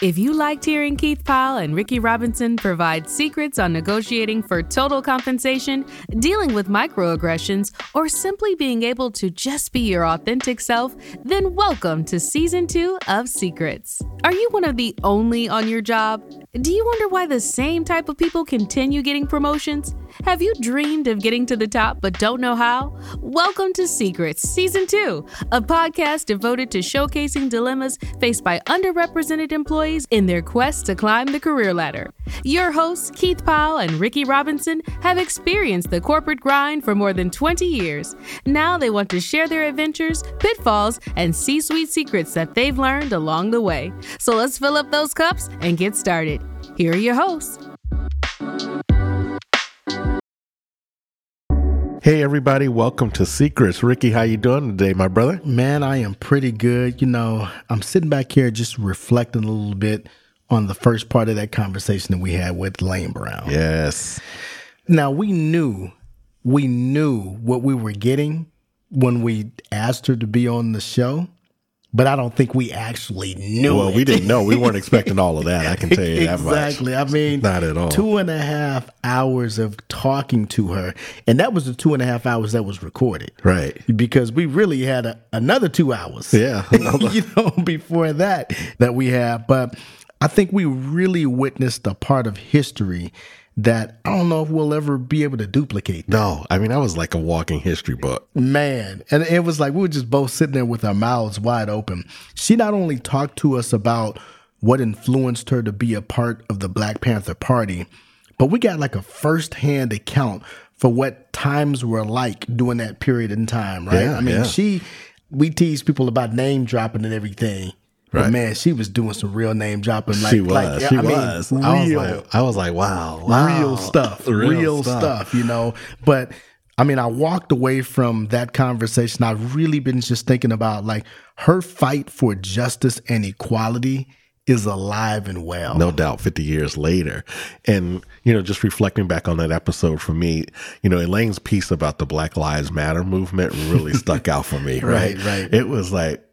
If you liked hearing Keith Powell and Ricky Robinson provide secrets on negotiating for total compensation, dealing with microaggressions, or simply being able to just be your authentic self, then welcome to season two of Secrets. Are you one of the only on your job? Do you wonder why the same type of people continue getting promotions? Have you dreamed of getting to the top but don't know how? Welcome to Secrets Season 2, a podcast devoted to showcasing dilemmas faced by underrepresented employees in their quest to climb the career ladder. Your hosts, Keith Powell and Ricky Robinson, have experienced the corporate grind for more than 20 years. Now they want to share their adventures, pitfalls, and C suite secrets that they've learned along the way. So let's fill up those cups and get started. Here are your hosts. Hey everybody, welcome to Secrets. Ricky, how you doing today, my brother? Man, I am pretty good. You know, I'm sitting back here just reflecting a little bit on the first part of that conversation that we had with Elaine Brown. Yes. Now, we knew we knew what we were getting when we asked her to be on the show but I don't think we actually knew. Well, it. we didn't know. We weren't expecting all of that. I can tell you exactly. that Exactly. I mean, not at all. Two and a half hours of talking to her, and that was the two and a half hours that was recorded, right? Because we really had a, another two hours, yeah, you know, before that that we had. But I think we really witnessed a part of history that I don't know if we'll ever be able to duplicate. That. No, I mean, I was like a walking history book. Man. And it was like we were just both sitting there with our mouths wide open. She not only talked to us about what influenced her to be a part of the Black Panther Party, but we got like a firsthand account for what times were like during that period in time, right? Yeah, I mean, yeah. she, we tease people about name dropping and everything. Right. But man, she was doing some real name dropping. Like, she was. like, she I mean, was. Real, I was like, I was like, wow, wow. real stuff, Real real, stuff. stuff. you know. But I mean, I walked away from that conversation. I've really been just thinking about like her fight for justice and equality is alive and well. No doubt, 50 years later. And, you know, just reflecting back on that episode for me, you know, Elaine's piece about the Black Lives Matter movement really stuck out for me, right? Right, right. It was like,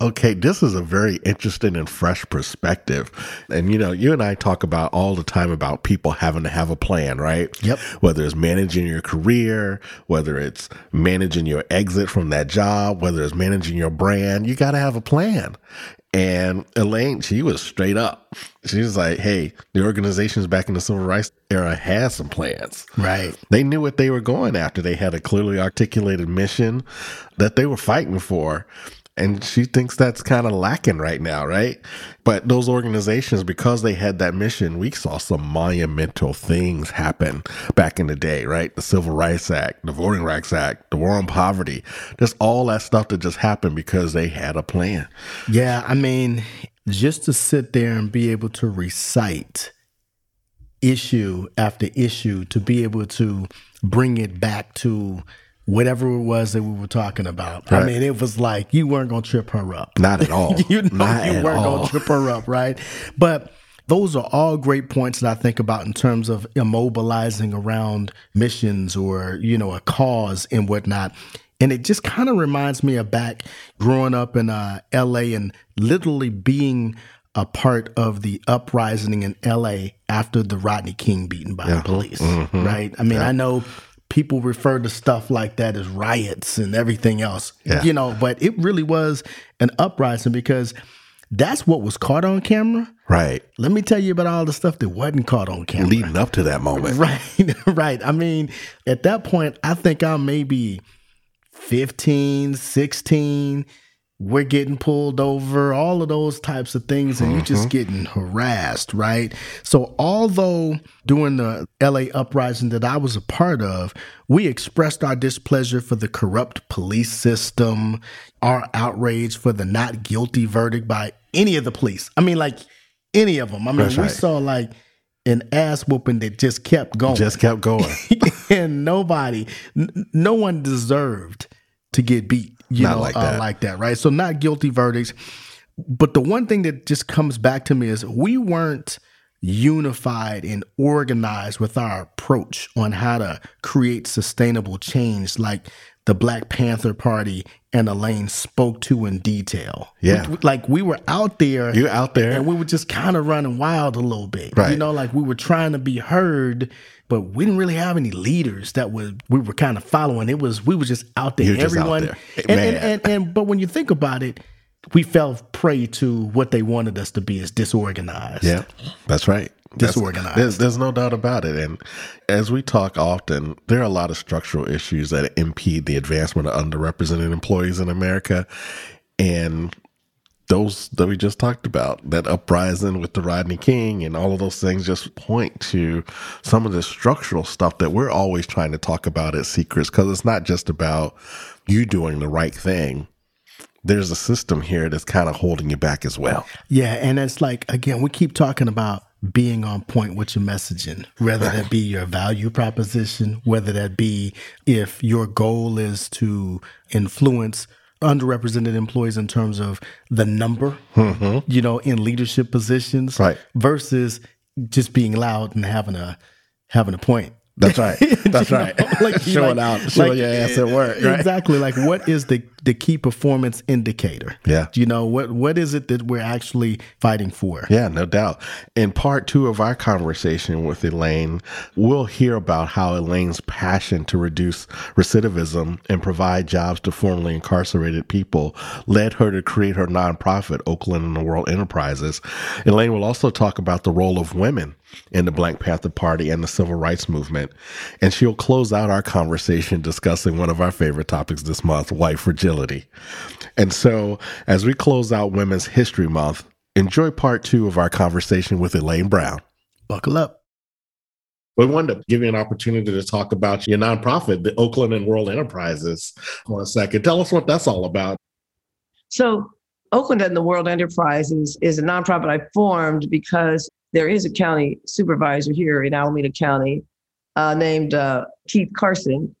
okay, this is a very interesting and fresh perspective. And, you know, you and I talk about all the time about people having to have a plan, right? Yep. Whether it's managing your career, whether it's managing your exit from that job, whether it's managing your brand, you got to have a plan. And Elaine, she was straight up. She was like, hey, the organizations back in the civil rights era had some plans. Right. They knew what they were going after. They had a clearly articulated mission that they were fighting for. And she thinks that's kind of lacking right now, right? But those organizations, because they had that mission, we saw some monumental things happen back in the day, right? The Civil Rights Act, the Voting Rights Act, the War on Poverty, just all that stuff that just happened because they had a plan. Yeah, I mean, just to sit there and be able to recite issue after issue, to be able to bring it back to whatever it was that we were talking about. Right. I mean, it was like you weren't going to trip her up. Not at all. you know, Not you weren't all. to trip her up, right? But those are all great points that I think about in terms of immobilizing around missions or, you know, a cause and whatnot. And it just kind of reminds me of back growing up in uh, LA and literally being a part of the uprising in LA after the Rodney King beaten by the police, Mm-hmm. right? I mean, I know people refer to stuff like that as riots and everything else, Yeah. you know, but it really was an uprising because that's what was caught on camera. Right. Let me tell you about all the stuff that wasn't caught on camera. Leading up to that moment. Right, right. I mean, at that point, I think I'm maybe 15, 16. We're getting pulled over, all of those types of things, and you're just mm-hmm. getting harassed, right? So, although during the LA uprising that I was a part of, we expressed our displeasure for the corrupt police system, our outrage for the not guilty verdict by any of the police. I mean, like any of them. I mean, That's we right. saw like an ass whooping that just kept going Just kept going. and nobody, n- no one deserved to get beat, you Not know, like uh, that. like that, right? So not guilty verdicts. But the one thing that just comes back to me is we weren't unified and organized with our approach on how to create sustainable change like the Black Panther Party and Elaine spoke to in detail. Yeah. We- like we were out there. You're out there? And we were just kind of running wild a little bit. Right. You know, like we were trying to be heard, but we didn't really have any leaders that would we were kind of following. It was we were just out there. You're just out Everyone there. And, and, and, and but when you think about it, we fell prey to what they wanted us to be as disorganized. Yeah, that's right. Disorganized. There's, there's no doubt about it. And as we talk often, there are a lot of structural issues that impede the advancement of underrepresented employees in America. And those that we just talked about, that uprising with the Rodney King and all of those things just point to some of the structural stuff that we're always trying to talk about at Secrets because it's not just about you doing the right thing. There's a system here that's kind of holding you back as well. Yeah, and it's like again, we keep talking about being on point with your messaging, whether that be your value proposition, whether that be if your goal is to influence underrepresented employees in terms of the number, mm-hmm. you know, in leadership positions, Right. versus just being loud and having a having a point. That's right. That's You know, right. like- showing like- out, showing like- your ass at work. Right? Exactly. Like what is the the key performance indicator? Yeah. You know, what what is it that we're actually fighting for? Yeah, no doubt. In part two of our conversation with Elaine, we'll hear about how Elaine's passion to reduce recidivism and provide jobs to formerly incarcerated people led her to create her nonprofit, Oakland and the World Enterprises. Elaine will also talk about the role of women in the Black Panther Party and the civil rights movement. And she'll close out our conversation discussing one of our favorite topics this month, white fragility. And so, as we close out Women's History Month, enjoy part two of our conversation with Elaine Brown. Buckle up. We wanted to give you an opportunity to talk about your nonprofit, the Oakland and World Enterprises, for a second. Tell us what that's all about. So, Oakland and the World Enterprises is a nonprofit I formed because there is a county supervisor here in Alameda County uh, named uh, Keith Carson,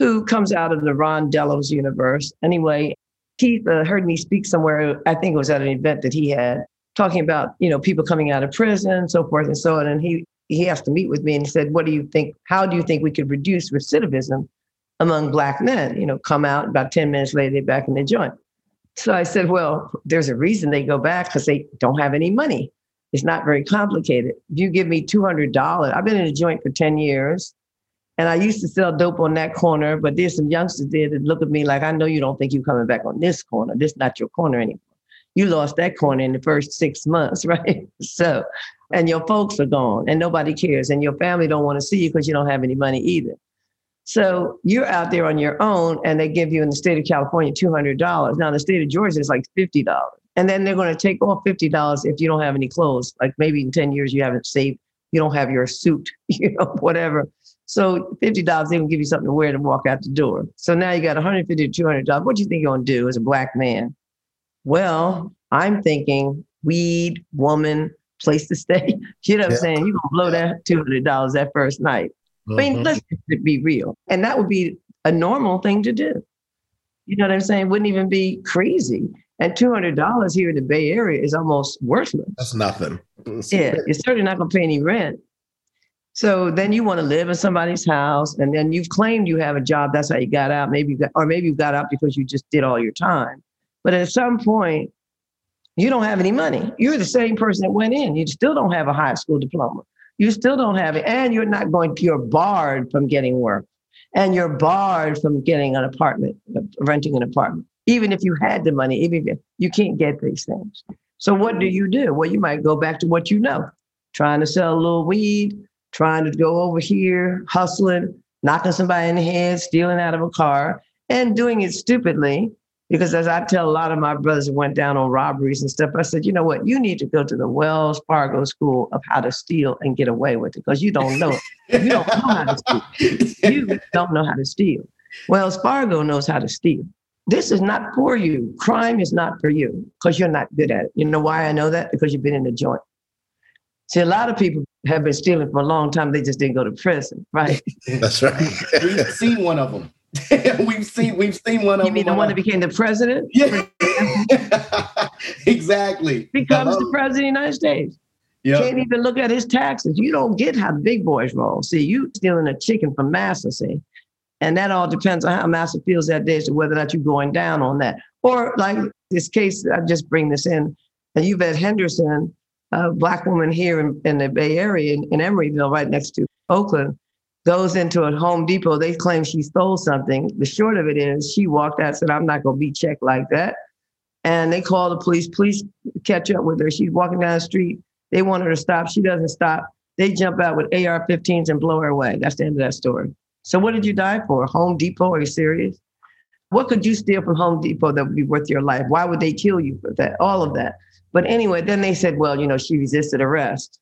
who comes out of the Ron Dellums universe. Anyway, Keith uh, heard me speak somewhere. I think it was at an event that he had, talking about you know people coming out of prison, so forth and so on. And he he asked to meet with me and he said, "What do you think? How do you think we could reduce recidivism among Black men? You know, come out about ten minutes later, they're back in the joint." So I said, well, there's a reason they go back because they don't have any money. It's not very complicated. If you give me $200, I've been in a joint for 10 years and I used to sell dope on that corner, but there's some youngsters there that look at me like, I know you don't think you're coming back on this corner. This is not your corner anymore. You lost that corner in the first six months, right? So, and your folks are gone and nobody cares and your family don't want to see you because you don't have any money either. So you're out there on your own, and they give you in the state of California two hundred dollars. Now in the state of Georgia is like fifty dollars, and then they're going to take off fifty dollars if you don't have any clothes. Like maybe in ten years you haven't saved, you don't have your suit, you know, whatever. So fifty dollars, they can give you something to wear to walk out the door. So now you got one hundred fifty to two hundred dollars. What do you think you're going to do as a black man? Well, I'm thinking weed, woman, place to stay. You know what Yeah. I'm saying? You're gonna blow that two hundred dollars that first night. I mean, Mhm. let's be real. And that would be a normal thing to do. You know what I'm saying? Wouldn't even be crazy. And $200 here in the Bay Area is almost worthless. That's nothing. Yeah, you're certainly not going to pay any rent. So then you want to live in somebody's house, and then you've claimed you have a job. That's how you got out. Maybe you got, or maybe you got out because you just did all your time. But at some point, you don't have any money. You're the same person that went in. You still don't have a high school diploma. You still don't have it, and you're not going. You're barred from getting work, and you're barred from getting an apartment, renting an apartment. Even if you had the money, even if you can't get these things. So what do you do? Well, you might go back to what you know, trying to sell a little weed, trying to go over here, hustling, knocking somebody in the head, stealing out of a car, and doing it stupidly. Because as I tell a lot of my brothers who went down on robberies and stuff, I said, you know what? You need to go to the Wells Fargo School of how to steal and get away with it because you don't know it. You don't know how to steal. You don't know how to steal. Wells Fargo knows how to steal. This is not for you. Crime is not for you because you're not good at it. You know why I know that? Because you've been in the joint. See, a lot of people have been stealing for a long time. They just didn't go to prison, right? That's right. We've seen one of them. we've seen we've seen one of them. You mean the one that became the president? Yeah. exactly. Becomes the president of the United States. Yep. Can't even look at his taxes. You don't get how the big boys roll. See, you stealing a chicken from Massa, see. And that all depends on how Massa feels that day as to whether or not you're going down on that. Or like this case, I just bring this in, and Yvette Henderson, a black woman here in, in the Bay Area, in, in Emeryville, right next to Oakland, goes into a Home Depot. They claim she stole something. The short of it is she walked out and said, I'm not going to be checked like that. And they call the police. Police catch up with her. She's walking down the street. They want her to stop. She doesn't stop. They jump out with AR 15s and blow her away. That's the end of that story. So, what did you die for? Home Depot? Are you serious? What could you steal from Home Depot that would be worth your life? Why would they kill you for that? All of that. But anyway, then they said, well, you know, she resisted arrest.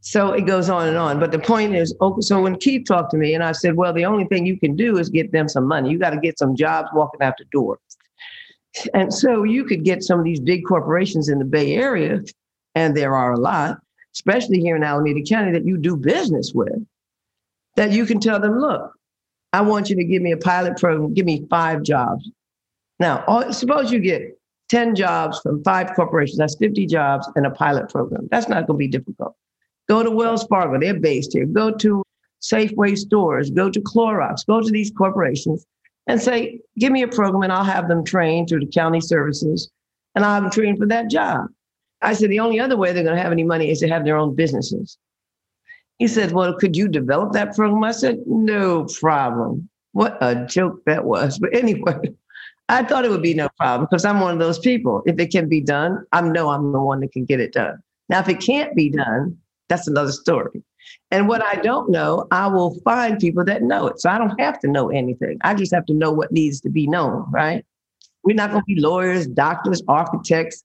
So it goes on and on. But the point is, okay, so when Keith talked to me and I said, well, the only thing you can do is get them some money. You got to get some jobs walking out the door. And so you could get some of these big corporations in the Bay Area, and there are a lot, especially here in Alameda County, that you do business with, that you can tell them, look, I want you to give me a pilot program, give me five jobs. Now, all, suppose you get 10 jobs from five corporations, that's 50 jobs and a pilot program. That's not going to be difficult. Go to Wells Fargo, they're based here. Go to Safeway stores, go to Clorox, go to these corporations and say, give me a program and I'll have them trained through the county services and I'll have them trained for that job. I said, the only other way they're going to have any money is to have their own businesses. He said, well, could you develop that program? I said, no problem. What a joke that was. But anyway, I thought it would be no problem because I'm one of those people. If it can be done, I know I'm the one that can get it done. Now, if it can't be done, that's another story. And what I don't know, I will find people that know it. So I don't have to know anything. I just have to know what needs to be known, right? We're not going to be lawyers, doctors, architects,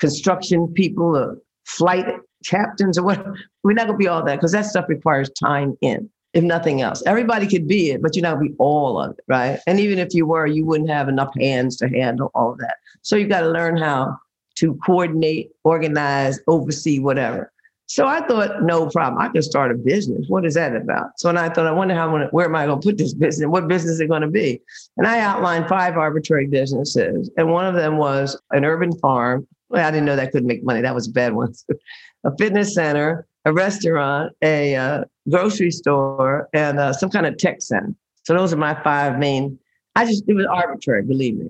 construction people, or flight captains, or what. We're not going to be all that because that stuff requires time in, if nothing else. Everybody could be it, but you're not be all of it, right? And even if you were, you wouldn't have enough hands to handle all of that. So you've got to learn how to coordinate, organize, oversee, whatever. So I thought, no problem. I can start a business. What is that about? So and I thought, I wonder how, where am I going to put this business? What business is it going to be? And I outlined five arbitrary businesses. And one of them was an urban farm. Well, I didn't know that could make money. That was a bad one. a fitness center, a restaurant, a uh, grocery store, and uh, some kind of tech center. So those are my five main. I just, it was arbitrary, believe me.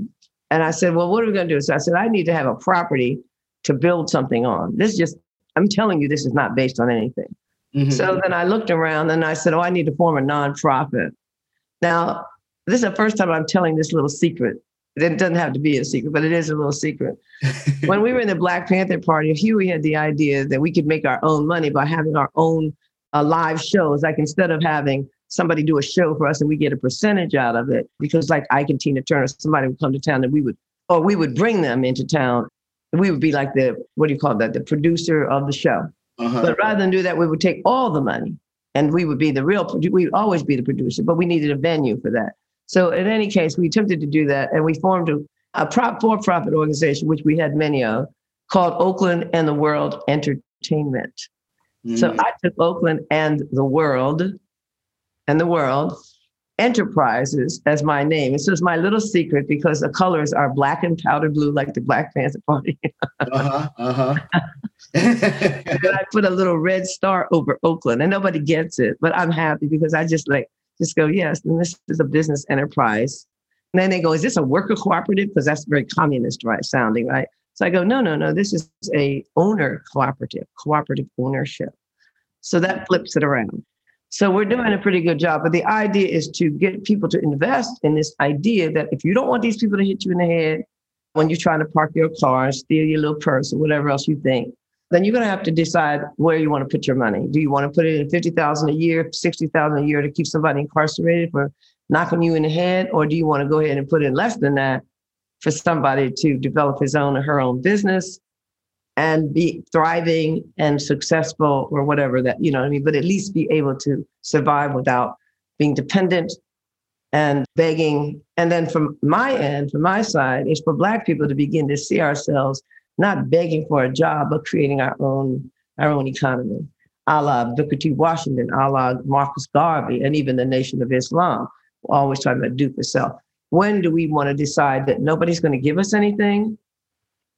And I said, well, what are we going to do? So I said, I need to have a property to build something on. This just I'm telling you, this is not based on anything. Mm-hmm. So then I looked around and I said, Oh, I need to form a nonprofit. Now, this is the first time I'm telling this little secret. It doesn't have to be a secret, but it is a little secret. when we were in the Black Panther Party, Huey had the idea that we could make our own money by having our own uh, live shows. Like instead of having somebody do a show for us and we get a percentage out of it, because like Ike and Tina Turner, somebody would come to town and we would, or we would bring them into town we would be like the what do you call that the producer of the show uh-huh. but rather than do that we would take all the money and we would be the real we would always be the producer but we needed a venue for that so in any case we attempted to do that and we formed a, a prop for-profit organization which we had many of called oakland and the world entertainment mm. so i took oakland and the world and the world Enterprises as my name. It's just my little secret because the colors are black and powder blue, like the Black Panther Party. uh huh. Uh huh. and I put a little red star over Oakland, and nobody gets it, but I'm happy because I just like just go, yes, and this is a business enterprise. And then they go, is this a worker cooperative? Because that's very communist, right? Sounding right. So I go, no, no, no. This is a owner cooperative, cooperative ownership. So that flips it around. So we're doing a pretty good job. But the idea is to get people to invest in this idea that if you don't want these people to hit you in the head when you're trying to park your car and steal your little purse or whatever else you think, then you're going to have to decide where you want to put your money. Do you want to put it in 50,000 a year, 60,000 a year to keep somebody incarcerated for knocking you in the head? Or do you want to go ahead and put in less than that for somebody to develop his own or her own business and be thriving and successful or whatever that, you know what I mean? But at least be able to survive without being dependent and begging. And then from my end, from my side, is for Black people to begin to see ourselves not begging for a job, but creating our own our own economy, a la Booker T. Washington, a la Marcus Garvey, and even the Nation of Islam, always talking about do for self. When do we want to decide that nobody's going to give us anything?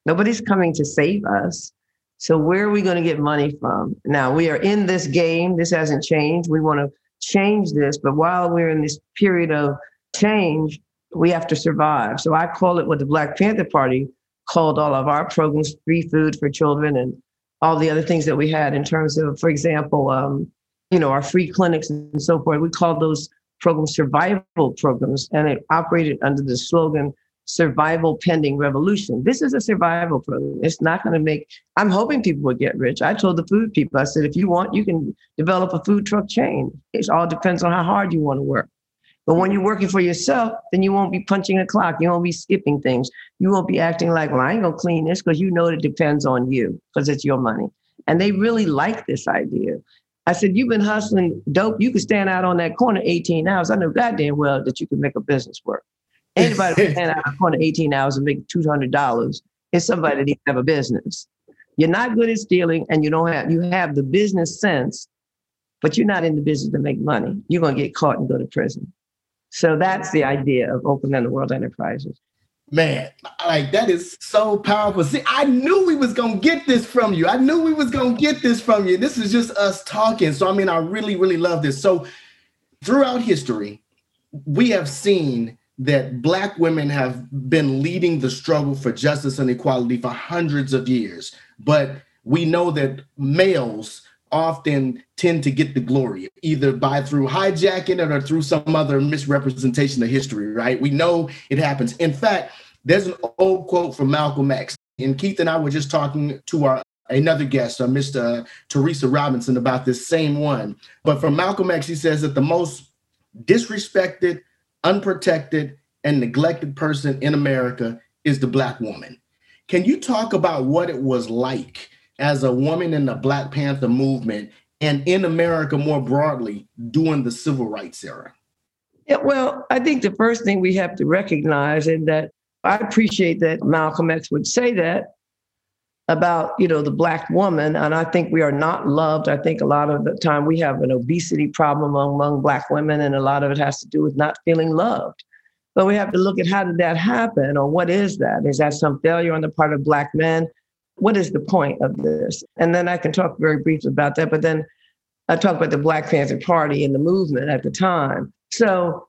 Nobody's coming to save us. So where are we going to get money from? Now we are in this game. This hasn't changed. We want to change this. But while we're in this period of change, we have to survive. So I call it what the Black Panther Party called all of our programs free food for children and all the other things that we had in terms of, for example, um, you know, our free clinics and so forth. We called those programs survival programs, and it operated under the slogan survival pending revolution. This is a survival program. It's not going to make, I'm hoping people will get rich. I told the food people, I said, if you want, you can develop a food truck chain. It all depends on how hard you want to work. But when you're working for yourself, then you won't be punching a clock. You won't be skipping things. You won't be acting like, well, I ain't gonna clean this because you know it depends on you because it's your money. And they really like this idea. I said, you've been hustling dope. You could stand out on that corner 18 hours. I know goddamn well that you can make a business work. Anybody who stand out on the corner 18 hours and make $200 is somebody that needs to have a business. You're not good at stealing and you don't have, you have the business sense, but you're not in the business to make money. You're going to get caught and go to prison. So that's the idea of Oakland and the World Enterprises. Man, like that is so powerful. See, I knew we was gonna get this from you. I knew we was gonna get this from you. This is just us talking. So I mean, I really, really love this. So throughout history, we have seen that black women have been leading the struggle for justice and equality for hundreds of years. But we know that males often tend to get the glory, either by through hijacking it or through some other misrepresentation of history, right? We know it happens. In fact, there's an old quote from Malcolm X, and Keith and I were just talking to our another guest, uh, Mr. Teresa Robinson, about this same one. But from Malcolm X, he says that the most disrespected, unprotected, and neglected person in America is the Black woman. Can you talk about what it was like as a woman in the Black Panther movement and in America more broadly during the civil rights era? Yeah, well, I think the first thing we have to recognize is that I appreciate that Malcolm X would say that about you know the black woman and i think we are not loved i think a lot of the time we have an obesity problem among black women and a lot of it has to do with not feeling loved but we have to look at how did that happen or what is that is that some failure on the part of black men what is the point of this? And then I can talk very briefly about that. But then I talk about the Black Panther Party and the movement at the time. So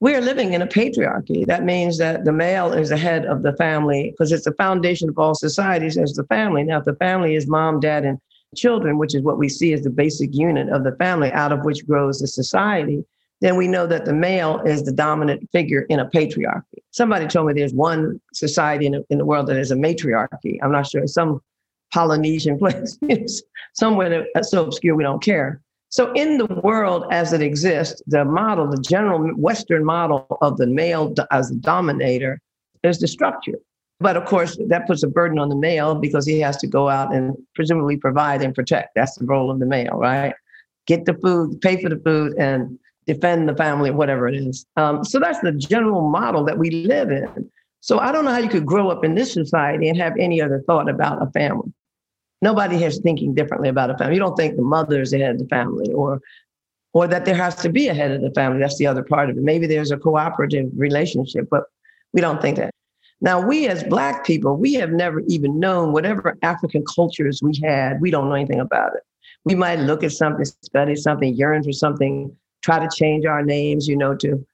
we are living in a patriarchy. That means that the male is the head of the family because it's the foundation of all societies as the family. Now, if the family is mom, dad, and children, which is what we see as the basic unit of the family, out of which grows the society, then we know that the male is the dominant figure in a patriarchy. Somebody told me there's one society in, in the world that is a matriarchy. I'm not sure, some Polynesian place, somewhere that's so obscure we don't care. So, in the world as it exists, the model, the general Western model of the male as the dominator is the structure. But of course, that puts a burden on the male because he has to go out and presumably provide and protect. That's the role of the male, right? Get the food, pay for the food, and defend the family, whatever it is. Um, so that's the general model that we live in. So I don't know how you could grow up in this society and have any other thought about a family. Nobody has thinking differently about a family. You don't think the mother is the head of the family or or that there has to be a head of the family. That's the other part of it. Maybe there's a cooperative relationship, but we don't think that. Now, we as Black people, we have never even known whatever African cultures we had, we don't know anything about it. We might look at something, study something, yearn for something, try to change our names, you know, to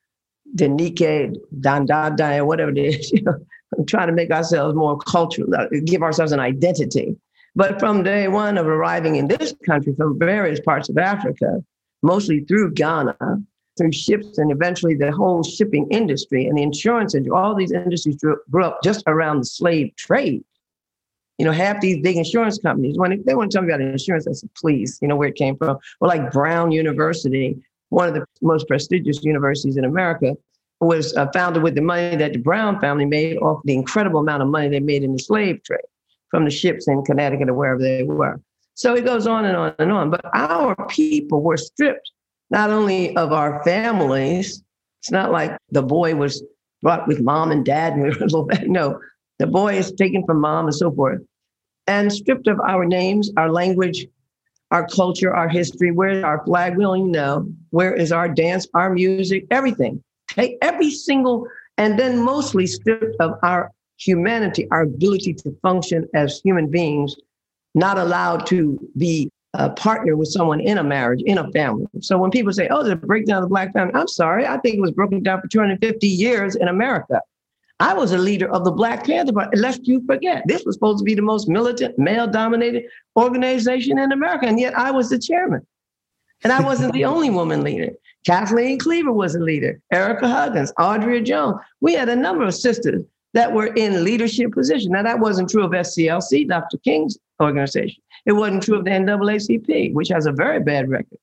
Denike, or whatever it is, you know, trying to make ourselves more cultural, uh, give ourselves an identity. But from day one of arriving in this country from various parts of Africa, mostly through Ghana, through ships, and eventually the whole shipping industry and the insurance industry, all these industries grew, up just around the slave trade. You know, half these big insurance companies, when they want to tell me about insurance, I said, please, you know, where it came from. Or like Brown University, one of the most prestigious universities in America, was uh, founded with the money that the Brown family made off the incredible amount of money they made in the slave trade from the ships in Connecticut or wherever they were. So it goes on and on and on. But our people were stripped not only of our families, it's not like the boy was brought with mom and dad and we were a little bit. No, the boy is taken from mom and so forth, and stripped of our names, our language, our culture, our history. Where's our flag? We don't even know. Where is our dance, our music, everything? Take every single, and then mostly stripped of our humanity, our ability to function as human beings, not allowed to be a partner with someone in a marriage, in a family. So when people say, oh, there's a breakdown of the black family, I'm sorry. I think it was broken down for 250 years in America. I was a leader of the Black Panther Party. Lest you forget, this was supposed to be the most militant, male dominated organization in America. And yet I was the chairman. And I wasn't the only woman leader. Kathleen Cleaver was a leader, Ericka Huggins, Audrey Jones. We had a number of sisters that were in leadership position. Now, that wasn't true of SCLC, Dr. King's organization. It wasn't true of the NAACP, which has a very bad record.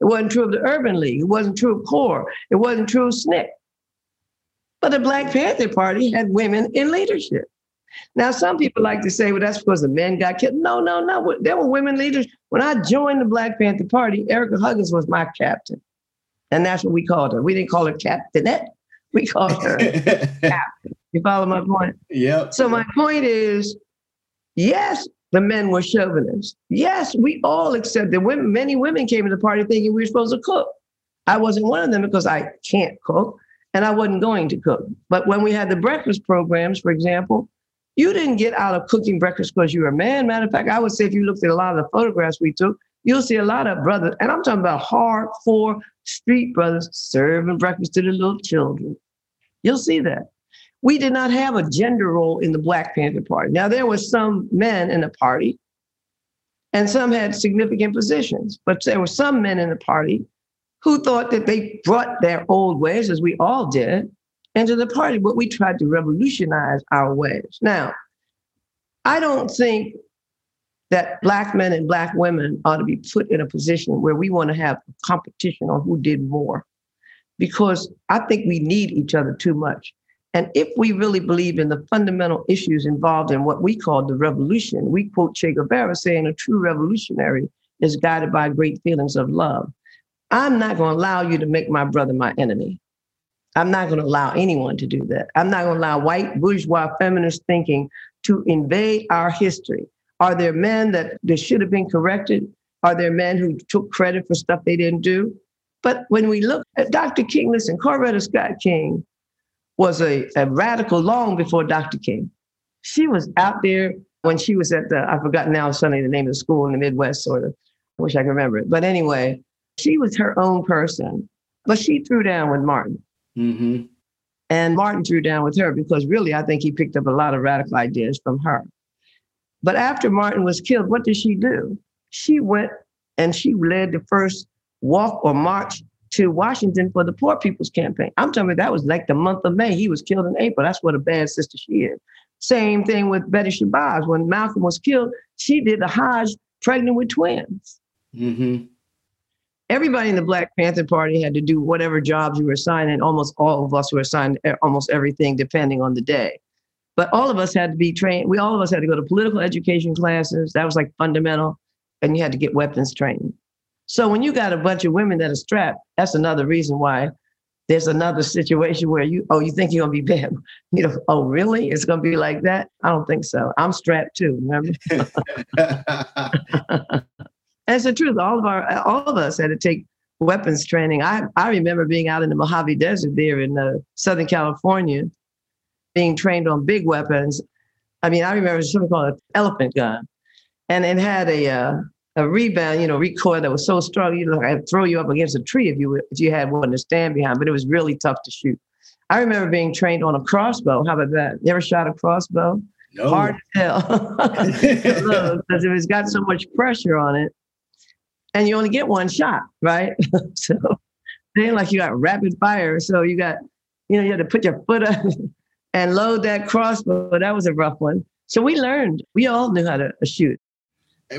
It wasn't true of the Urban League. It wasn't true of CORE. It wasn't true of SNCC. But the Black Panther Party had women in leadership. Now, some people like to say, well, that's because the men got killed. No, no, no. There were women leaders. When I joined the Black Panther Party, Ericka Huggins was my captain. And that's what we called her. We didn't call her captainette. We called her captain. You follow my point? Yep. So my point is, yes, the men were chauvinists. Yes, we all accept that women, many women came to the party thinking we were supposed to cook. I wasn't one of them because I can't cook and I wasn't going to cook. But when we had the breakfast programs, for example, you didn't get out of cooking breakfast because you were a man. Matter of fact, I would say if you looked at a lot of the photographs we took, you'll see a lot of brothers, and I'm talking about hard, hardcore street brothers serving breakfast to the little children. You'll see that. We did not have a gender role in the Black Panther Party. Now, there were some men in the party, and some had significant positions, but there were some men in the party who thought that they brought their old ways, as we all did, into the party, but we tried to revolutionize our ways. Now, I don't think that Black men and Black women ought to be put in a position where we want to have competition on who did more, because I think we need each other too much. And if we really believe in the fundamental issues involved in what we call the revolution, we quote Che Guevara saying a true revolutionary is guided by great feelings of love. I'm not going to allow you to make my brother my enemy. I'm not going to allow anyone to do that. I'm not going to allow white bourgeois feminist thinking to invade our history. Are there men that, should have been corrected? Are there men who took credit for stuff they didn't do? But when we look at Dr. King, listen, Coretta Scott King was a, a radical long before Dr. King. She was out there when she was at the, I forgot now suddenly the name of the school in the Midwest, sort of. I wish I could remember it. But anyway, she was her own person, but she threw down with Martin. Mm-hmm. And Martin threw down with her because really, I think he picked up a lot of radical ideas from her. But after Martin was killed, what did she do? She went and she led the first walk or march to Washington for the Poor People's Campaign. I'm telling you, that was like the month of May. He was killed in April. That's what a bad sister she is. Same thing with Betty Shabazz. When Malcolm was killed, she did the Hajj pregnant with twins. Mm-hmm everybody in the Black Panther Party had to do whatever jobs you were assigned, and almost all of us were assigned almost everything depending on the day. But all of us had to be trained. We all of us had to go to political education classes. That was like fundamental, and you had to get weapons training. So when you got a bunch of women that are strapped, that's another reason why there's another situation where you, oh, you think you're gonna be bad. You know, oh, really? It's gonna be like that? I don't think so. I'm strapped too, remember? It's the truth. All of our, all of us had to take weapons training. I, I remember being out in the Mojave Desert there in uh, Southern California, being trained on big weapons. I mean, I remember something called an elephant gun, and it had a uh, a rebound, you know, recoil that was so strong, you know, I'd throw you up against a tree if you if you had one to stand behind. But it was really tough to shoot. I remember being trained on a crossbow. How about that? You ever shot a crossbow? No. Hard as hell because it has got so much pressure on it and you only get one shot, right? so then like you got rapid fire. So you got, you know, you had to put your foot up and load that crossbow. That was a rough one. So we learned, we all knew how to shoot.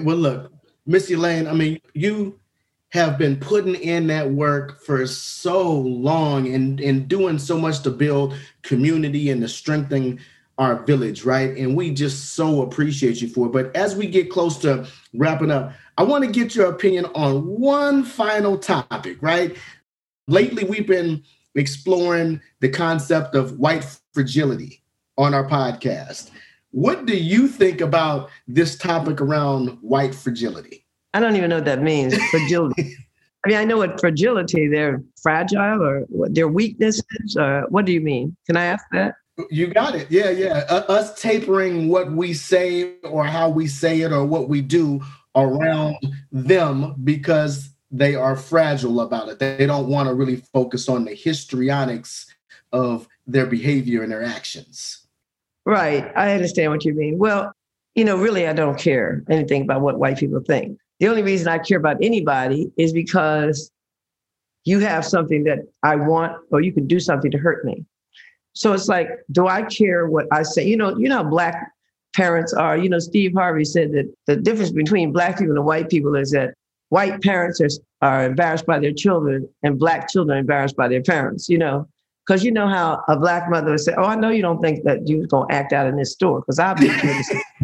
Well, look, Miss Elaine, I mean, you have been putting in that work for so long and, and doing so much to build community and to strengthen our village, right? And we just so appreciate you for it. But as we get close to wrapping up, I want to get your opinion on one final topic, right? Lately, we've been exploring the concept of white fragility on our podcast. What do you think about this topic around white fragility? I don't even know what that means. Fragility. I mean, I know what fragility, they're fragile or what their weaknesses. Or what do you mean? Can I ask that? You got it. Yeah, yeah. Uh, us tapering what we say or how we say it or what we do around them because they are fragile about it. They don't want to really focus on the histrionics of their behavior and their actions. Right. I understand what you mean. Well, you know, really, I don't care anything about what white people think. The only reason I care about anybody is because you have something that I want, or you can do something to hurt me. So it's like, do I care what I say? You know, you know black parents are. You know, Steve Harvey said that the difference between black people and white people is that white parents are, are embarrassed by their children and black children embarrassed by their parents, you know. Because you know how a black mother would say, Oh, I know you don't think that you're going to act out in this store because I'll be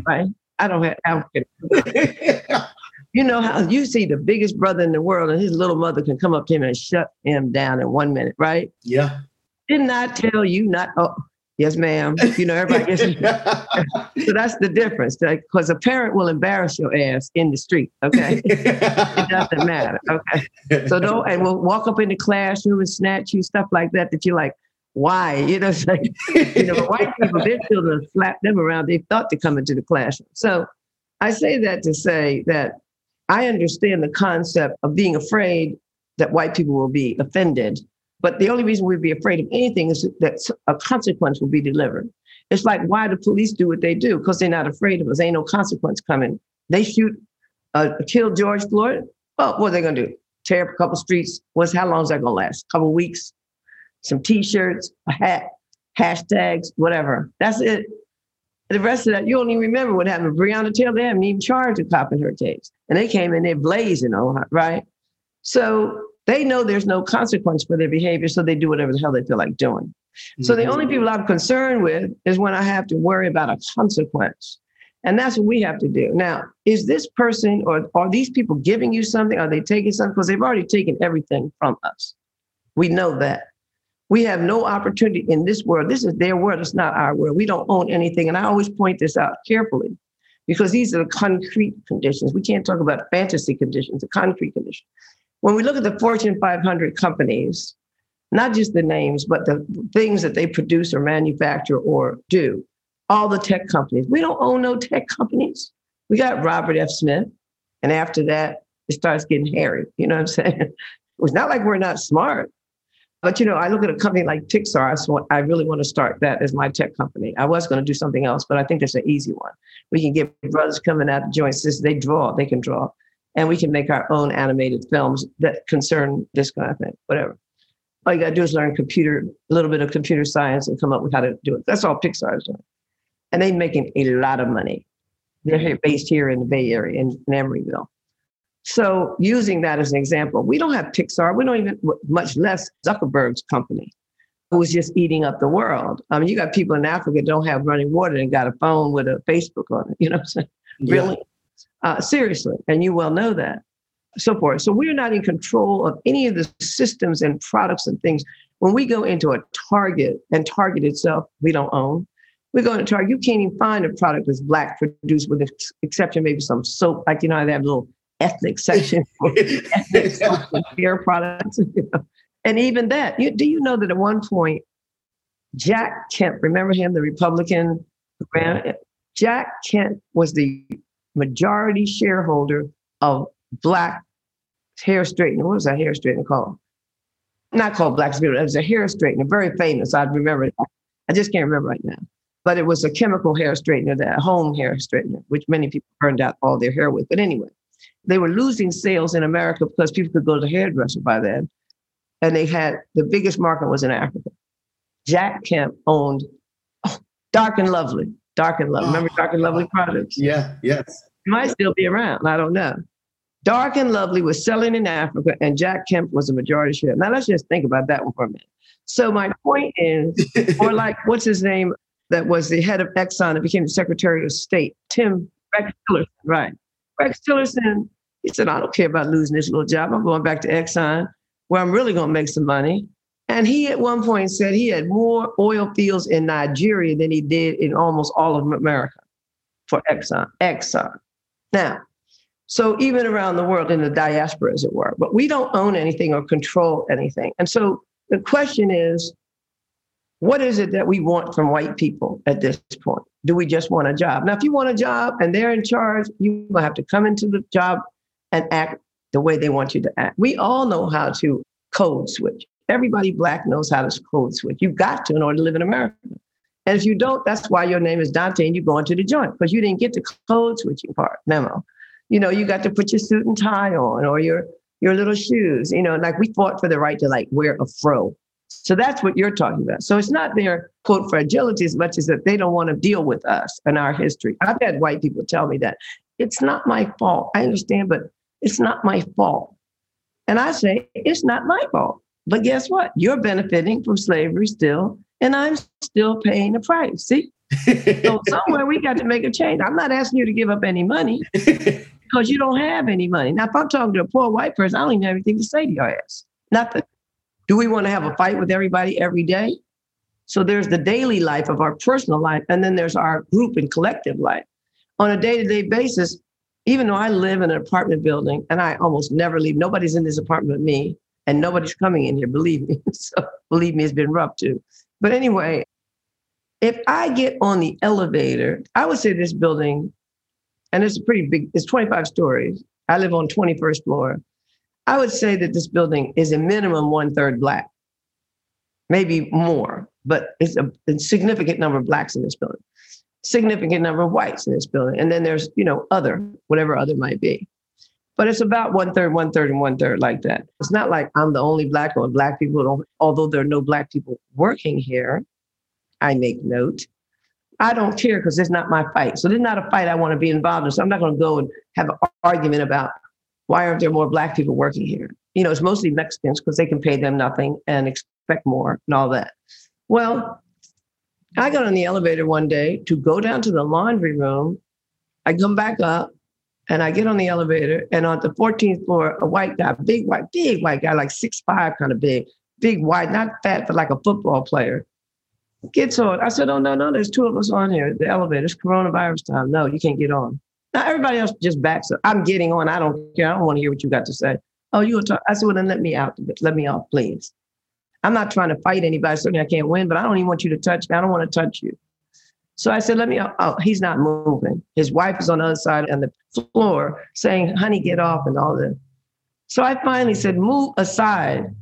right? I don't have, I don't you know how you see the biggest brother in the world and his little mother can come up to him and shut him down in one minute, right? Yeah. Didn't I tell you not? Oh, yes, ma'am. You know, everybody gets So that's the difference. Because a parent will embarrass your ass in the street. Okay. it doesn't matter. Okay. So don't, and we'll walk up in the classroom and snatch you, stuff like that, that you're like, why? You know, like, you know, white people, their children slap them around. They thought to come into the classroom. So I say that to say that I understand the concept of being afraid that white people will be offended. But the only reason we'd be afraid of anything is that a consequence will be delivered. It's like why the police do what they do because they're not afraid of us. Ain't no consequence coming. They shoot, uh, kill George Floyd. Well, what are they gonna do? Tear up a couple streets. What's how long is that gonna last? A couple weeks. Some T-shirts, a hat, hashtags, whatever. That's it. The rest of that, you don't even remember what happened. Breonna Taylor, they haven't even charged a cop in her case. And they came in there blazing on her, right? So they know there's no consequence for their behavior, so they do whatever the hell they feel like doing. Mm-hmm. So the only people I'm concerned with is when I have to worry about a consequence. And that's what we have to do. Now, is this person or are these people giving you something? Are they taking something? Because they've already taken everything from us. We know that. We have no opportunity in this world. This is their world. It's not our world. We don't own anything. And I always point this out carefully because these are the concrete conditions. We can't talk about fantasy conditions, the concrete conditions. When we look at the Fortune 500 companies, not just the names, but the things that they produce or manufacture or do, all the tech companies. We don't own no tech companies. We got Robert F. Smith. And after that, it starts getting hairy. You know what I'm saying? It's not like we're not smart. But you know, I look at a company like Pixar. So I really want to start that as my tech company. I was going to do something else, but I think that's an easy one. We can get brothers coming out the joint sisters. They draw, they can draw, and we can make our own animated films that concern this kind of thing. Whatever. All you got to do is learn computer, a little bit of computer science, and come up with how to do it. That's all Pixar is doing, and they're making a lot of money. They're based here in the Bay Area in, in Emeryville. So using that as an example, we don't have Pixar. We don't even, much less Zuckerberg's company, who's just eating up the world. I mean, you got people in Africa don't have running water and got a phone with a Facebook on it. You know what I'm saying? Yeah. Really? Uh, seriously. And you well know that. So forth. So we're not in control of any of the systems and products and things. When we go into a Target and Target itself, we don't own. We go into Target, you can't even find a product that's black produced with the exception maybe some soap, like you know, they have little ethnic section for ethnic hair products. And even that, you, do you know that at one point, Jack Kemp, remember him, the Republican? Jack Kemp was the majority shareholder of Black hair straightener. What was that hair straightener called? Not called Black Spirit. It was a hair straightener, very famous. I remember it. I just can't remember right now. But it was a chemical hair straightener, that home hair straightener, which many people burned out all their hair with. But anyway, they were losing sales in America because people could go to the hairdresser by then. And they had the biggest market was in Africa. Jack Kemp owned oh, Dark and Lovely. Dark and Lovely. Oh. Remember Dark and Lovely products? Yeah, yes. It might still be around. I don't know. Dark and Lovely was selling in Africa, and Jack Kemp was a majority share. Now let's just think about that one for a minute. So my point is, or like what's his name that was the head of Exxon and became the Secretary of State, Tim Rex Tillerson, right? Rex Tillerson he said, I don't care about losing this little job. I'm going back to Exxon where I'm really going to make some money. And he at one point said he had more oil fields in Nigeria than he did in almost all of America for Exxon. Exxon. Now, so even around the world in the diaspora, as it were, but we don't own anything or control anything. And so the question is, what is it that we want from white people at this point? Do we just want a job? Now, if you want a job and they're in charge, you have to come into the job and act the way they want you to act. We all know how to code switch. Everybody black knows how to code switch. You've got to in order to live in America. And if you don't, that's why your name is Dante and you're going to the joint because you didn't get the code switching part memo. You know, you got to put your suit and tie on or your your little shoes. You know, like we fought for the right to like wear a fro. So that's what you're talking about. So it's not their quote fragility as much as that they don't want to deal with us and our history. I've had white people tell me that it's not my fault. I understand, but it's not my fault. And I say, it's not my fault. But guess what? You're benefiting from slavery still, and I'm still paying the price. See? so somewhere we got to make a change. I'm not asking you to give up any money because you don't have any money. Now, if I'm talking to a poor white person, I don't even have anything to say to your ass. Nothing. Do we want to have a fight with everybody every day? So there's the daily life of our personal life, and then there's our group and collective life. On a day to day basis, even though I live in an apartment building and I almost never leave, nobody's in this apartment but me, and nobody's coming in here, believe me. so believe me, it's been rough too. But anyway, if I get on the elevator, I would say this building, and it's a pretty big, it's 25 stories. I live on 21st floor. I would say that this building is a minimum one third black, maybe more, but it's a, a, significant number of blacks in this building, significant number of whites in this building. And then there's, you know, other, whatever other might be. But it's about one third, one third, and one third like that. It's not like I'm the only black or black people don't, although there are no black people working here, I make note. I don't care because it's not my fight. So this is not a fight I want to be involved in. So I'm not going to go and have an argument about why aren't there more black people working here? You know, it's mostly Mexicans because they can pay them nothing and expect more and all that. Well, I got on the elevator one day to go down to the laundry room. I come back up and I get on the elevator, and on the 14th floor, a white guy, big white, big white guy, like six five, kind of big, big white, not fat, but like a football player, gets on. I said, Oh, no, no, there's two of us on here. The elevator's coronavirus time. No, you can't get on. Now everybody else just backs up. I'm getting on. I don't care. I don't want to hear what you got to say. Oh, you talk. I said, well, then let me out. Let me off, please. I'm not trying to fight anybody. Certainly I can't win, but I don't even want you to touch me. I don't want to touch you. So I said, let me, uh, oh, he's not moving. His wife is on the other side on the floor saying, honey, get off and all this. So I finally said, move aside.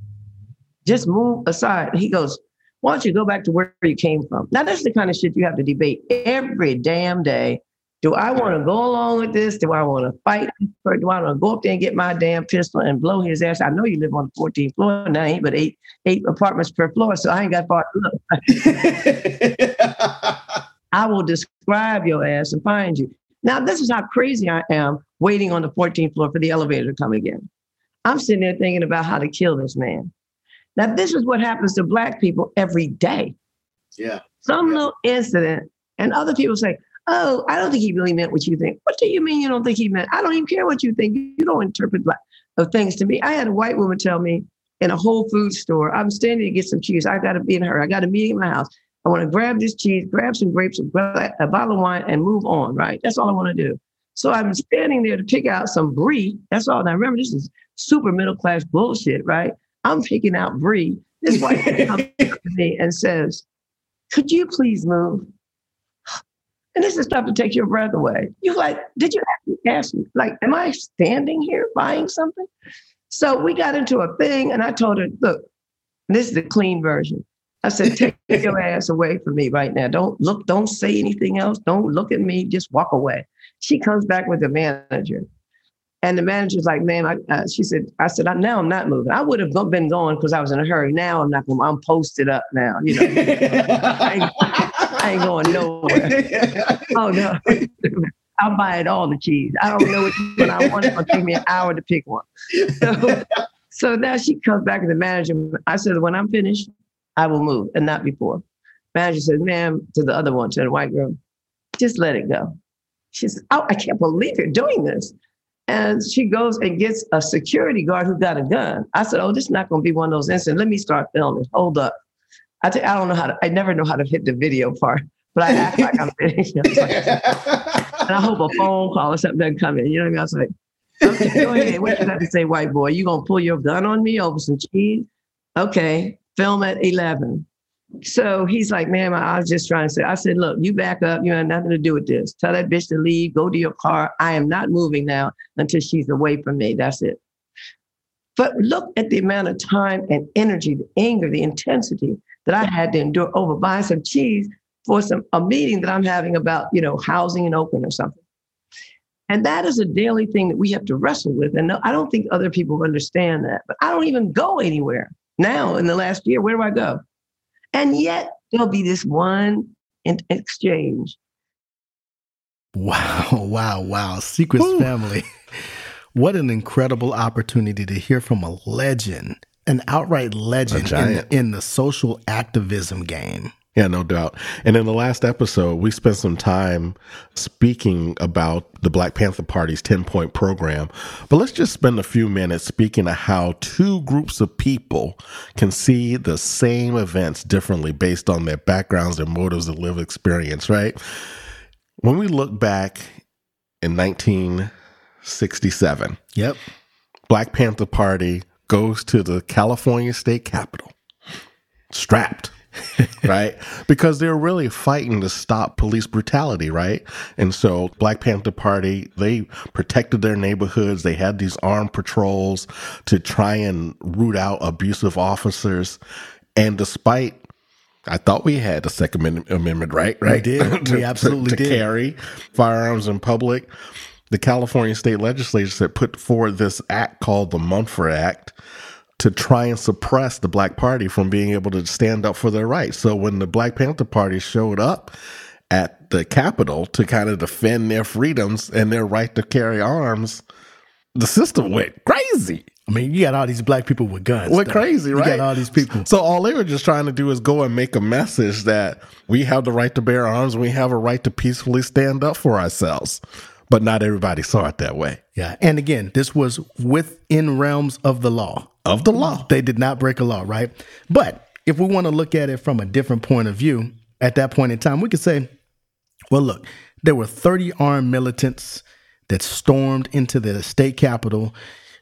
Just move aside. He goes, why don't you go back to where you came from? Now, that's the kind of shit you have to debate every damn day do I want to go along with this? Do I want to fight? Or do I want to go up there and get my damn pistol and blow his ass? I know you live on the 14th floor now, ain't but eight eight apartments per floor, so I ain't got far to look. I will describe your ass and find you. Now, this is how crazy I am waiting on the 14th floor for the elevator to come again. I'm sitting there thinking about how to kill this man. Now, this is what happens to Black people every day. Yeah. Some yeah. little incident, and other people say, oh, I don't think he really meant what you think. What do you mean you don't think he meant? I don't even care what you think. You don't interpret black of things to me. I had a white woman tell me in a Whole Food store, I'm standing to get some cheese. I got to be in her. I got a meeting in my house. I want to grab this cheese, grab some grapes, a bottle of wine, and move on. Right? That's all I want to do. So I'm standing there to pick out some brie. That's all. Now remember, this is super middle class bullshit, right? I'm picking out brie. This white comes to me and says, "Could you please move?" And this is stuff to take your breath away. You like, did you ask me, like, am I standing here buying something? So we got into a thing, and I told her, look, this is the clean version. I said, take your ass away from me right now. Don't look, don't say anything else. Don't look at me. Just walk away. She comes back with the manager. And the manager's like, man, I, uh, she said, I said, now I'm not moving. I would have been going because I was in a hurry. Now I'm not going, I'm posted up now, you know. I, I, ain't going nowhere. oh, no. I'll buy it all the cheese. I don't know which one I want. It'll take me an hour to pick one. So, so now she comes back to the manager. I said, when I'm finished, I will move and not before. Manager says, ma'am, to the other one, to the white girl, just let it go. She says, oh, I can't believe you're doing this. And she goes and gets a security guard who got a gun. I said, Oh, this is not going to be one of those incidents. Let me start filming. Hold up. I t- I don't know how to, I never know how to hit the video part, but I act like I'm video. and I hope a phone call or something doesn't come in. You know what I mean? I was like, okay, go ahead. What you got to say, white boy? You going to pull your gun on me over some cheese? Okay, film at 11. So he's like, ma'am, I was just trying to say, I said, look, you back up. You have nothing to do with this. Tell that bitch to leave. Go to your car. I am not moving now until she's away from me. That's it. But look at the amount of time and energy, the anger, the intensity that I had to endure over buying some cheese for some a meeting that I'm having about, you know, housing in Oakland or something. And that is a daily thing that we have to wrestle with. And I don't think other people understand that. But I don't even go anywhere now in the last year. Where do I go? And yet there'll be this one in exchange. Wow, wow, wow. Secrets family. What an incredible opportunity to hear from a legend, an outright legend in, in the social activism game. Yeah, no doubt. And in the last episode, we spent some time speaking about the Black Panther Party's 10 point program. But let's just spend a few minutes speaking of how two groups of people can see the same events differently based on their backgrounds, their motives, their lived experience, right? When we look back in 1967, yep. Black Panther Party goes to the California state capitol strapped right? Because they're really fighting to stop police brutality, right? And so Black Panther Party, they protected their neighborhoods. They had these armed patrols to try and root out abusive officers. And despite I thought we had the Second Amendment right, right? We did. to, we absolutely to, to did. carry firearms in public. The California state legislature said put forward this act called the Mulford Act, to try and suppress the Black Party from being able to stand up for their rights. So when the Black Panther Party showed up at the Capitol to kind of defend their freedoms and their right to carry arms, the system went crazy. I mean, you got all these black people with guns. Went crazy, right? You got all these people. So all they were just trying to do is go and make a message that we have the right to bear arms, we have a right to peacefully stand up for ourselves. But not everybody saw it that way. Yeah. And again, this was within realms of the law. Of the law. They did not break a law, right? But if we want to look at it from a different point of view, at that point in time, we could say, well, look, there were 30 armed militants that stormed into the state capitol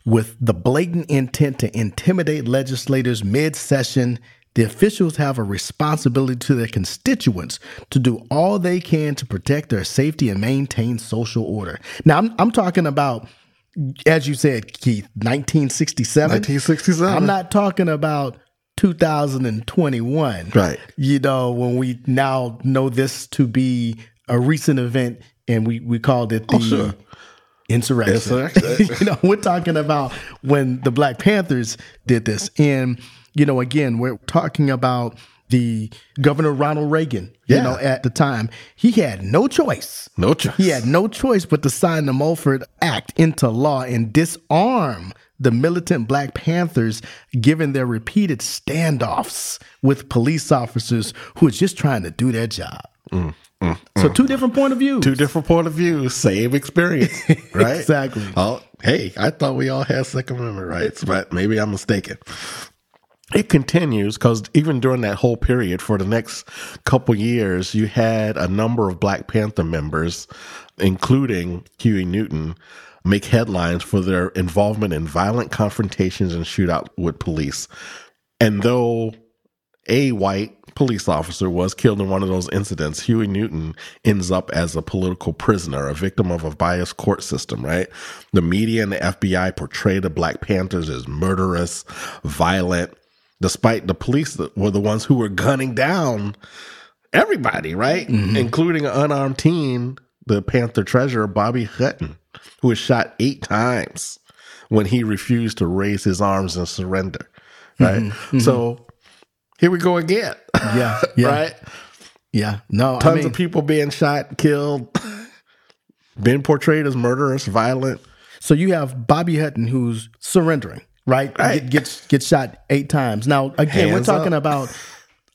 with the blatant intent to intimidate legislators mid session. The officials have a responsibility to their constituents to do all they can to protect their safety and maintain social order. Now, I'm, I'm talking about, as you said, Keith, 1967. 1967. I'm not talking about 2021. Right. You know, when we now know this to be a recent event and we, we called it oh, the Oh, sure. insurrection. Insurrection. you know, we're talking about when the Black Panthers did this. And, you know, again, we're talking about the Governor Ronald Reagan, you Yeah. know, at the time. He had no choice. No choice. He had no choice but to sign the Mulford Act into law and disarm the militant Black Panthers, given their repeated standoffs with police officers who were just trying to do their job. Mm, mm, so, mm. two different point of views. Two different point of view, same experience, right? Exactly. Oh, hey, I thought we all had Second Amendment rights, but maybe I'm mistaken. It continues because even during that whole period, for the next couple years, you had a number of Black Panther members, including Huey Newton, make headlines for their involvement in violent confrontations and shootout with police. And though a white police officer was killed in one of those incidents, Huey Newton ends up as a political prisoner, a victim of a biased court system, right? The media and the FBI portray the Black Panthers as murderous, violent, despite the police that were the ones who were gunning down everybody, right? Mm-hmm. Including an unarmed teen, the Panther treasurer, Bobby Hutton, who was shot eight times when he refused to raise his arms and surrender, mm-hmm. right? Mm-hmm. So here we go again. Yeah, yeah. right? Yeah. No, Tons I mean, of people being shot, killed, been portrayed as murderous, violent. So you have Bobby Hutton who's surrendering, right? Right. Get, gets gets shot eight times. Now again, Hands we're talking up. about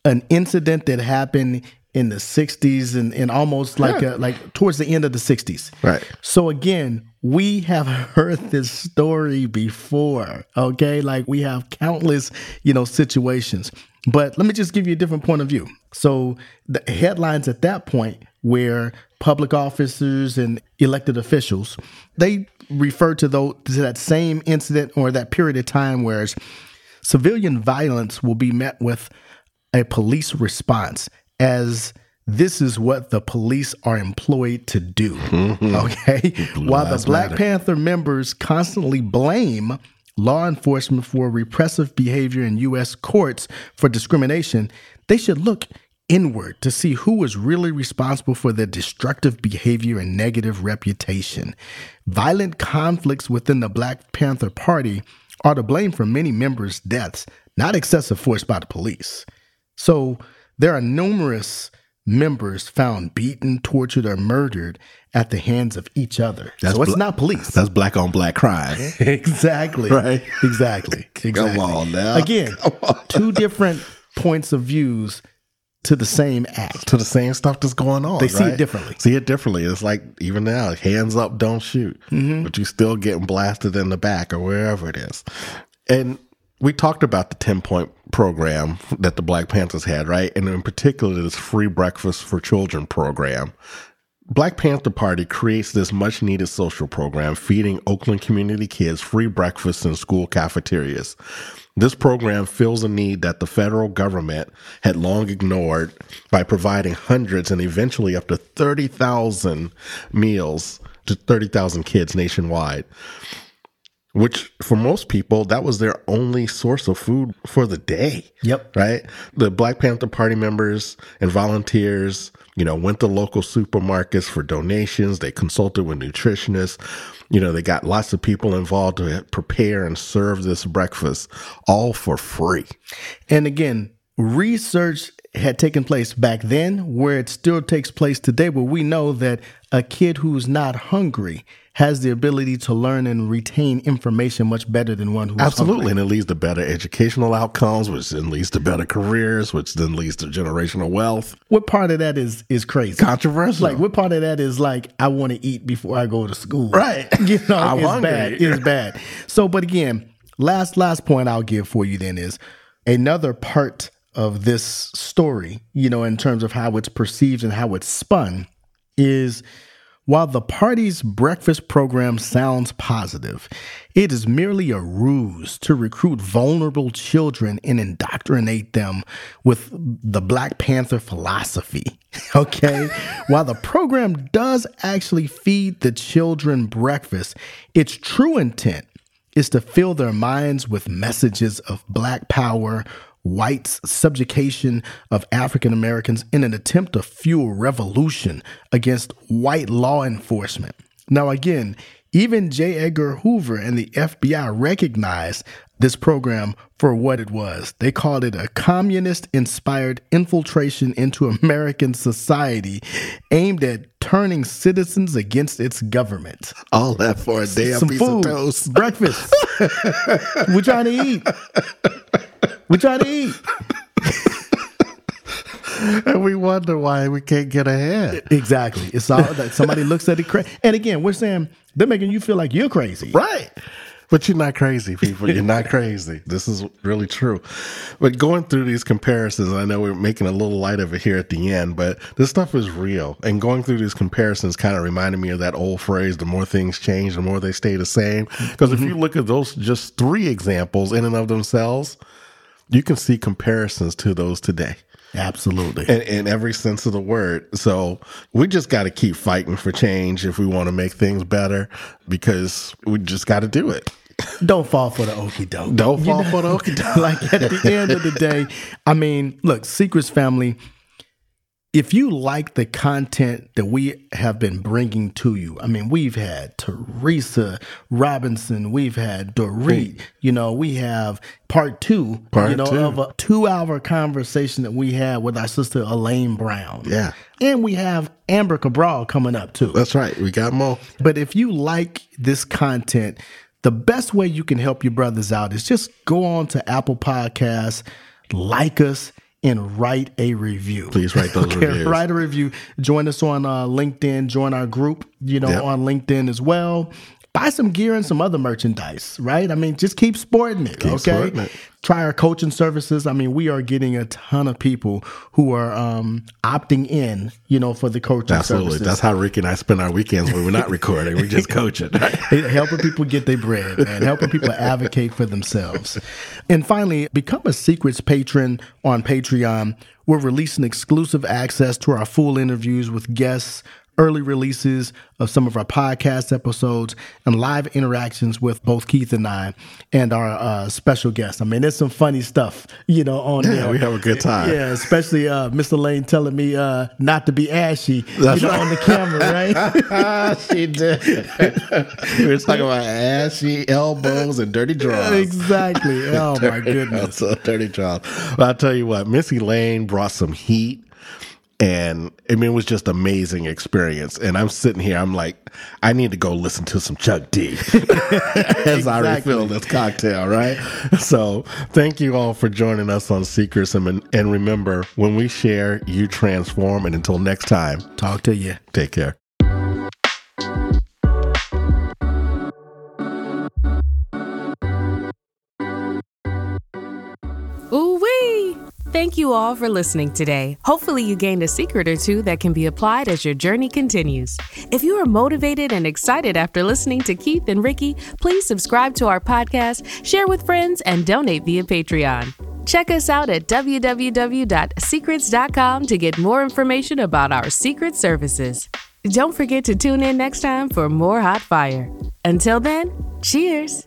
an incident that happened in the '60s and, and almost like Yeah. a, like towards the end of the '60s. Right. So again, we have heard this story before. Okay, like we have countless you know situations. But let me just give you a different point of view. So the headlines at that point where public officers and elected officials they refer to those to that same incident or that period of time where civilian violence will be met with a police response as this is what the police are employed to do. Okay. While the Black matter. Panther members constantly blame law enforcement for repressive behavior in U.S. courts for discrimination, they should look inward to see who was really responsible for their destructive behavior and negative reputation. Violent conflicts within the Black Panther Party are to blame for many members' deaths, not excessive force by the police. So there are numerous members found beaten, tortured, or murdered at the hands of each other. That's so it's bla- not police. That's black on black crime. exactly. Right. Exactly. Exactly. on now. Again, two different points of views to the same act. to the same stuff that's going on. They see it differently. See it differently. It's like even now, hands up, don't shoot, Mm-hmm. but you're still getting blasted in the back or wherever it is. And we talked about the ten point program that the Black Panthers had, right? And in particular, this free breakfast for children program. Black Panther Party creates this much needed social program feeding Oakland community kids free breakfast in school cafeterias. This program fills a need that the federal government had long ignored by providing hundreds and eventually up to 30,000 meals to 30,000 kids nationwide. Which, for most people, that was their only source of food for the day Yep. right? The Black Panther Party members and volunteers, you know, went to local supermarkets for donations. They consulted with nutritionists. You know, they got lots of people involved to prepare and serve this breakfast, all for free. And again, research had taken place back then where it still takes place today, where we know that a kid who's not hungry has the ability to learn and retain information much better than one who's Absolutely. And it leads to better educational outcomes, which then leads to better careers, which then leads to generational wealth. What part of that is is crazy? Controversial. Like what part of that is like I want to eat before I go to school. Right. You know, I'm it's hungry. bad. It's bad. So, but again, last last point I'll give for you then is another part of this story, you know, in terms of how it's perceived and how it's spun, is while the party's breakfast program sounds positive, it is merely a ruse to recruit vulnerable children and indoctrinate them with the Black Panther philosophy. Okay? while the program does actually feed the children breakfast, its true intent is to fill their minds with messages of black power, whites' subjugation of African Americans in an attempt to fuel revolution against white law enforcement. Now, again, even J. Edgar Hoover and the FBI recognized this program for what it was. They called it a communist inspired infiltration into American society aimed at turning citizens against its government all that for a damn some piece food, of toast. breakfast. We're trying to eat. We're trying to eat. And we wonder why we can't get ahead. Exactly. It's all that somebody looks at it crazy. And again, we're saying they're making you feel like you're crazy. Right. But you're not crazy, people. You're not crazy. This is really true. But going through these comparisons, I know we're making a little light of it here at the end, but this stuff is real. And going through these comparisons kind of reminded me of that old phrase the more things change, the more they stay the same. Because if mm-hmm. you look at those just three examples in and of themselves, you can see comparisons to those today Absolutely. in, in every sense of the word. So we just got to keep fighting for change if we want to make things better because we just got to do it. Don't fall for the okie doke. Don't fall for the okie doke. like at the end of the day, I mean, look, Secrets Family, if you like the content that we have been bringing to you, I mean, we've had Teresa Robinson, we've had Dorit, you know, we have part two, Part you know, two. of a two hour conversation that we had with our sister Elaine Brown. Yeah. And we have Amber Cabral coming up too. That's right. We got more. But if you like this content, the best way you can help your brothers out is just go on to Apple Podcasts, like us, and write a review. Please write those reviews. Write a review. Join us on uh, LinkedIn. Join our group, you know, Yep. on LinkedIn as well. Buy some gear and some other merchandise, right? I mean, just keep sporting it, Keep okay? sporting it. Try our coaching services. I mean, we are getting a ton of people who are um, opting in, you know, for the coaching Absolutely. services. That's how Ricky and I spend our weekends when we're not recording. We're just coaching. it. helping people get their bread, man. Helping people advocate for themselves. And finally, become a secrets patron on Patreon. We're releasing exclusive access to our full interviews with guests, early releases of some of our podcast episodes, and live interactions with both Keith and I and our uh, special guests. I mean, there's some funny stuff, you know, on Yeah, there. we have a good time. Yeah, especially uh, Miss Elaine telling me uh, not to be ashy, That's you know, right. on the camera, right? she did. we were talking about ashy elbows and dirty drawers. exactly. Oh my goodness. so dirty drawers. But I'll tell you what, Miss Elaine brought some heat. And I mean, it was just amazing experience. And I'm sitting here, I'm like, I need to go listen to some Chuck D as I refill this cocktail, right? So thank you all for joining us on Secrets. And, and remember, when we share, you transform. And until next time, Talk to you. take care. Thank you all for listening today. Hopefully, you gained a secret or two that can be applied as your journey continues. If you are motivated and excited after listening to Keith and Ricky, please subscribe to our podcast, share with friends, and donate via Patreon. Check us out at www.secrets.com to get more information about our secret services. Don't forget to tune in next time for more hot fire. Until then, cheers!